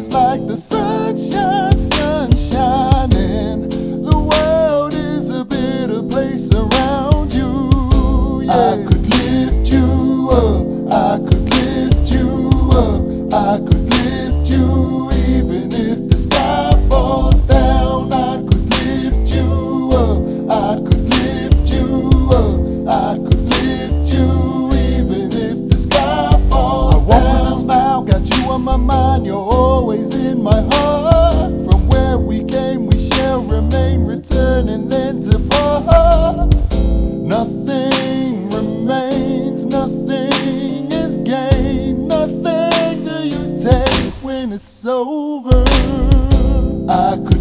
Is like the sunshine, sun shining. The world is a better place around you. Yeah. I could lift you up. I could lift you up. I could lift you even if the sky falls down. I could lift you up. I could lift you up. I could lift you even if the sky falls down. I walk with a smile, got you on my mind. You're always my heart. From where we came, we shall remain, return and then depart. Nothing remains, nothing is gained. Nothing do you take when it's over. I could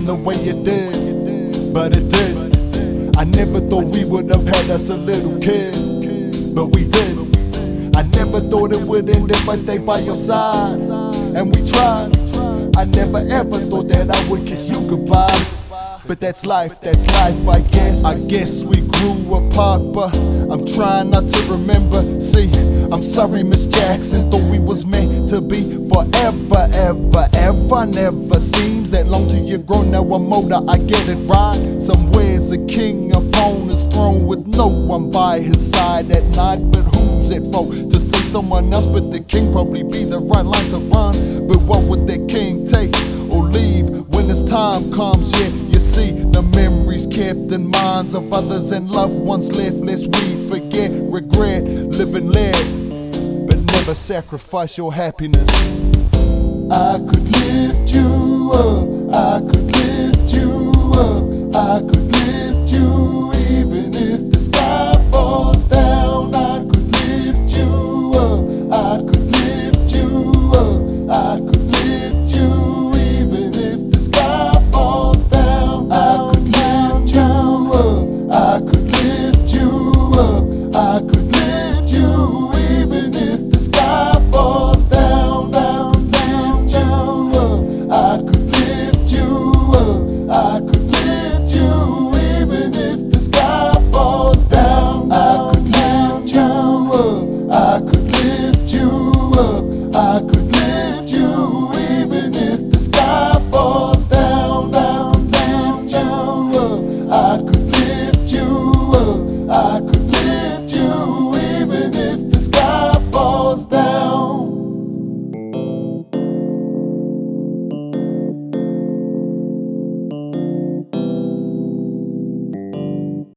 the way it did, but it did. I never thought we would have had us a little kid, but we did. I never thought it would end if I stayed by your side, and we tried. I never ever thought that I would kiss you goodbye. But that's life, that's life, I guess. I guess we grew apart, but trying not to remember. See, I'm sorry, Miss Jackson. Thought we was meant to be forever, ever, ever. Never seems that long till you're grown. Now I'm older, I get it right. Somewhere's a king upon his throne with no one by his side at night. But who's it for to say someone else? But the king probably be the right line to run. But what would that king take or leave when his time comes? Yeah, you see the memories kept in minds of others and loved ones left. Lest we forget, regret, live and let, but never sacrifice your happiness. I could lift you